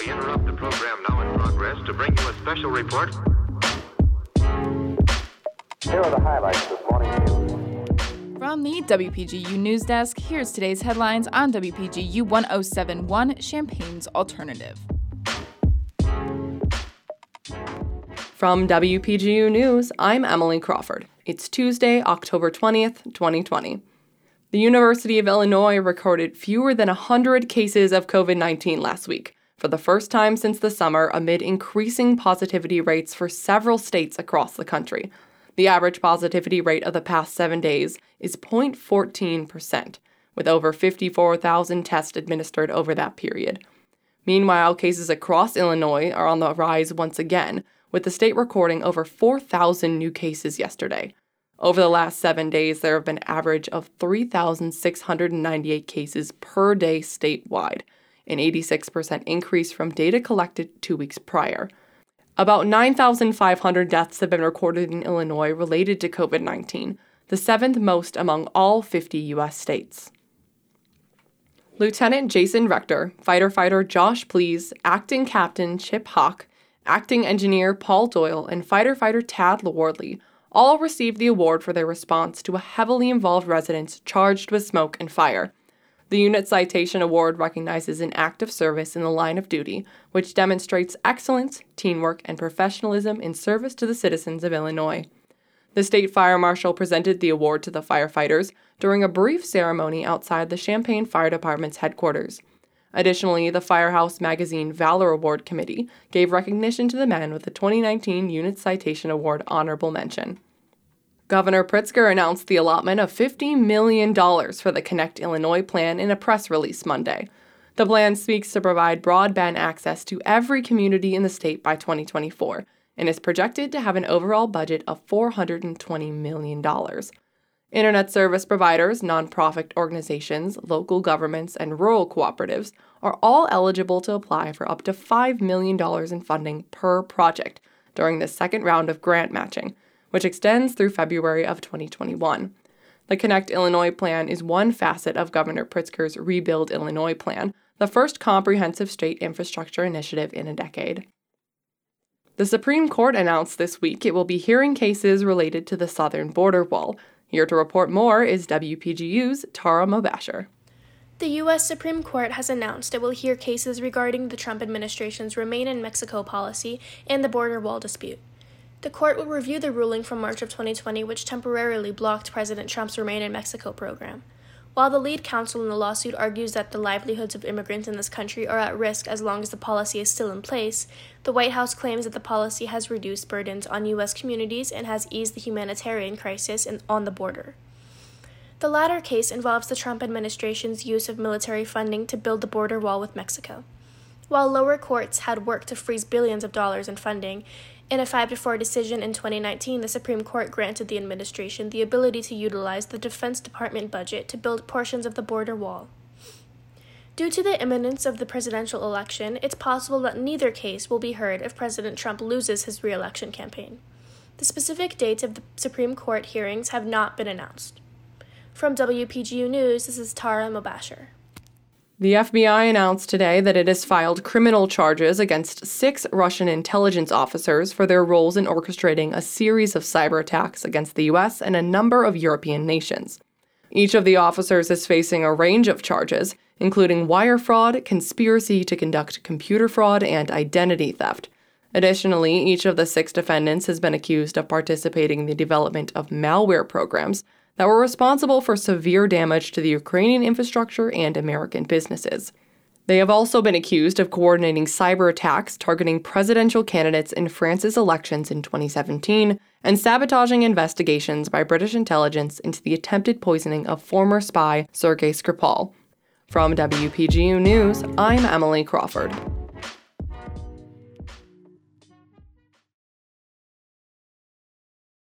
We interrupt the program now in progress to bring you a special report. Here are the highlights this morning's news. From the WPGU News Desk, here's today's headlines on WPGU 1071 Champaign's Alternative. From WPGU News, I'm Emily Crawford. It's Tuesday, October 20th, 2020. The University of Illinois recorded fewer than 100 cases of COVID 19 last week, for the first time since the summer, amid increasing positivity rates for several states across the country. The average positivity rate of the past seven days is 0.14%, with over 54,000 tests administered over that period. Meanwhile, cases across Illinois are on the rise once again, with the state recording over 4,000 new cases yesterday. Over the last seven days, there have been an average of 3,698 cases per day statewide, an 86% increase from data collected two weeks prior. About 9,500 deaths have been recorded in Illinois related to COVID 19, the seventh most among all 50 U.S. states. Lieutenant Jason Rector, fighter fighter Josh Please, acting captain Chip Hawk, acting engineer Paul Doyle, and fighter fighter Tad Lawardley all received the award for their response to a heavily involved residence charged with smoke and fire. The Unit Citation Award recognizes an act of service in the line of duty, which demonstrates excellence, teamwork, and professionalism in service to the citizens of Illinois. The state fire marshal presented the award to the firefighters during a brief ceremony outside the Champaign Fire Department's headquarters. Additionally, the Firehouse Magazine Valor Award Committee gave recognition to the men with the 2019 Unit Citation Award honorable mention. Governor Pritzker announced the allotment of $50 million for the Connect Illinois plan in a press release Monday. The plan speaks to provide broadband access to every community in the state by 2024 and is projected to have an overall budget of $420 million. Internet service providers, nonprofit organizations, local governments, and rural cooperatives are all eligible to apply for up to $5 million in funding per project during the second round of grant matching which extends through February of 2021. The Connect Illinois plan is one facet of Governor Pritzker's Rebuild Illinois plan, the first comprehensive state infrastructure initiative in a decade. The Supreme Court announced this week it will be hearing cases related to the southern border wall. Here to report more is WPGU's Tara Mobasher. The U.S. Supreme Court has announced it will hear cases regarding the Trump administration's Remain in Mexico policy and the border wall dispute. The court will review the ruling from March of 2020, which temporarily blocked President Trump's Remain in Mexico program. While the lead counsel in the lawsuit argues that the livelihoods of immigrants in this country are at risk as long as the policy is still in place, the White House claims that the policy has reduced burdens on U.S. communities and has eased the humanitarian crisis in, on the border. The latter case involves the Trump administration's use of military funding to build the border wall with Mexico. While lower courts had worked to freeze billions of dollars in funding, in a 5 to 4 decision in 2019, the Supreme Court granted the administration the ability to utilize the Defense Department budget to build portions of the border wall. Due to the imminence of the presidential election, it's possible that neither case will be heard if President Trump loses his reelection campaign. The specific dates of the Supreme Court hearings have not been announced. From WPGU News, this is Tara Mobasher. The FBI announced today that it has filed criminal charges against six Russian intelligence officers for their roles in orchestrating a series of cyber attacks against the US and a number of European nations. Each of the officers is facing a range of charges, including wire fraud, conspiracy to conduct computer fraud, and identity theft. Additionally, each of the six defendants has been accused of participating in the development of malware programs that were responsible for severe damage to the Ukrainian infrastructure and American businesses. They have also been accused of coordinating cyber attacks targeting presidential candidates in France's elections in 2017 and sabotaging investigations by British intelligence into the attempted poisoning of former spy Sergei Skripal. From WPGU News, I'm Emily Crawford.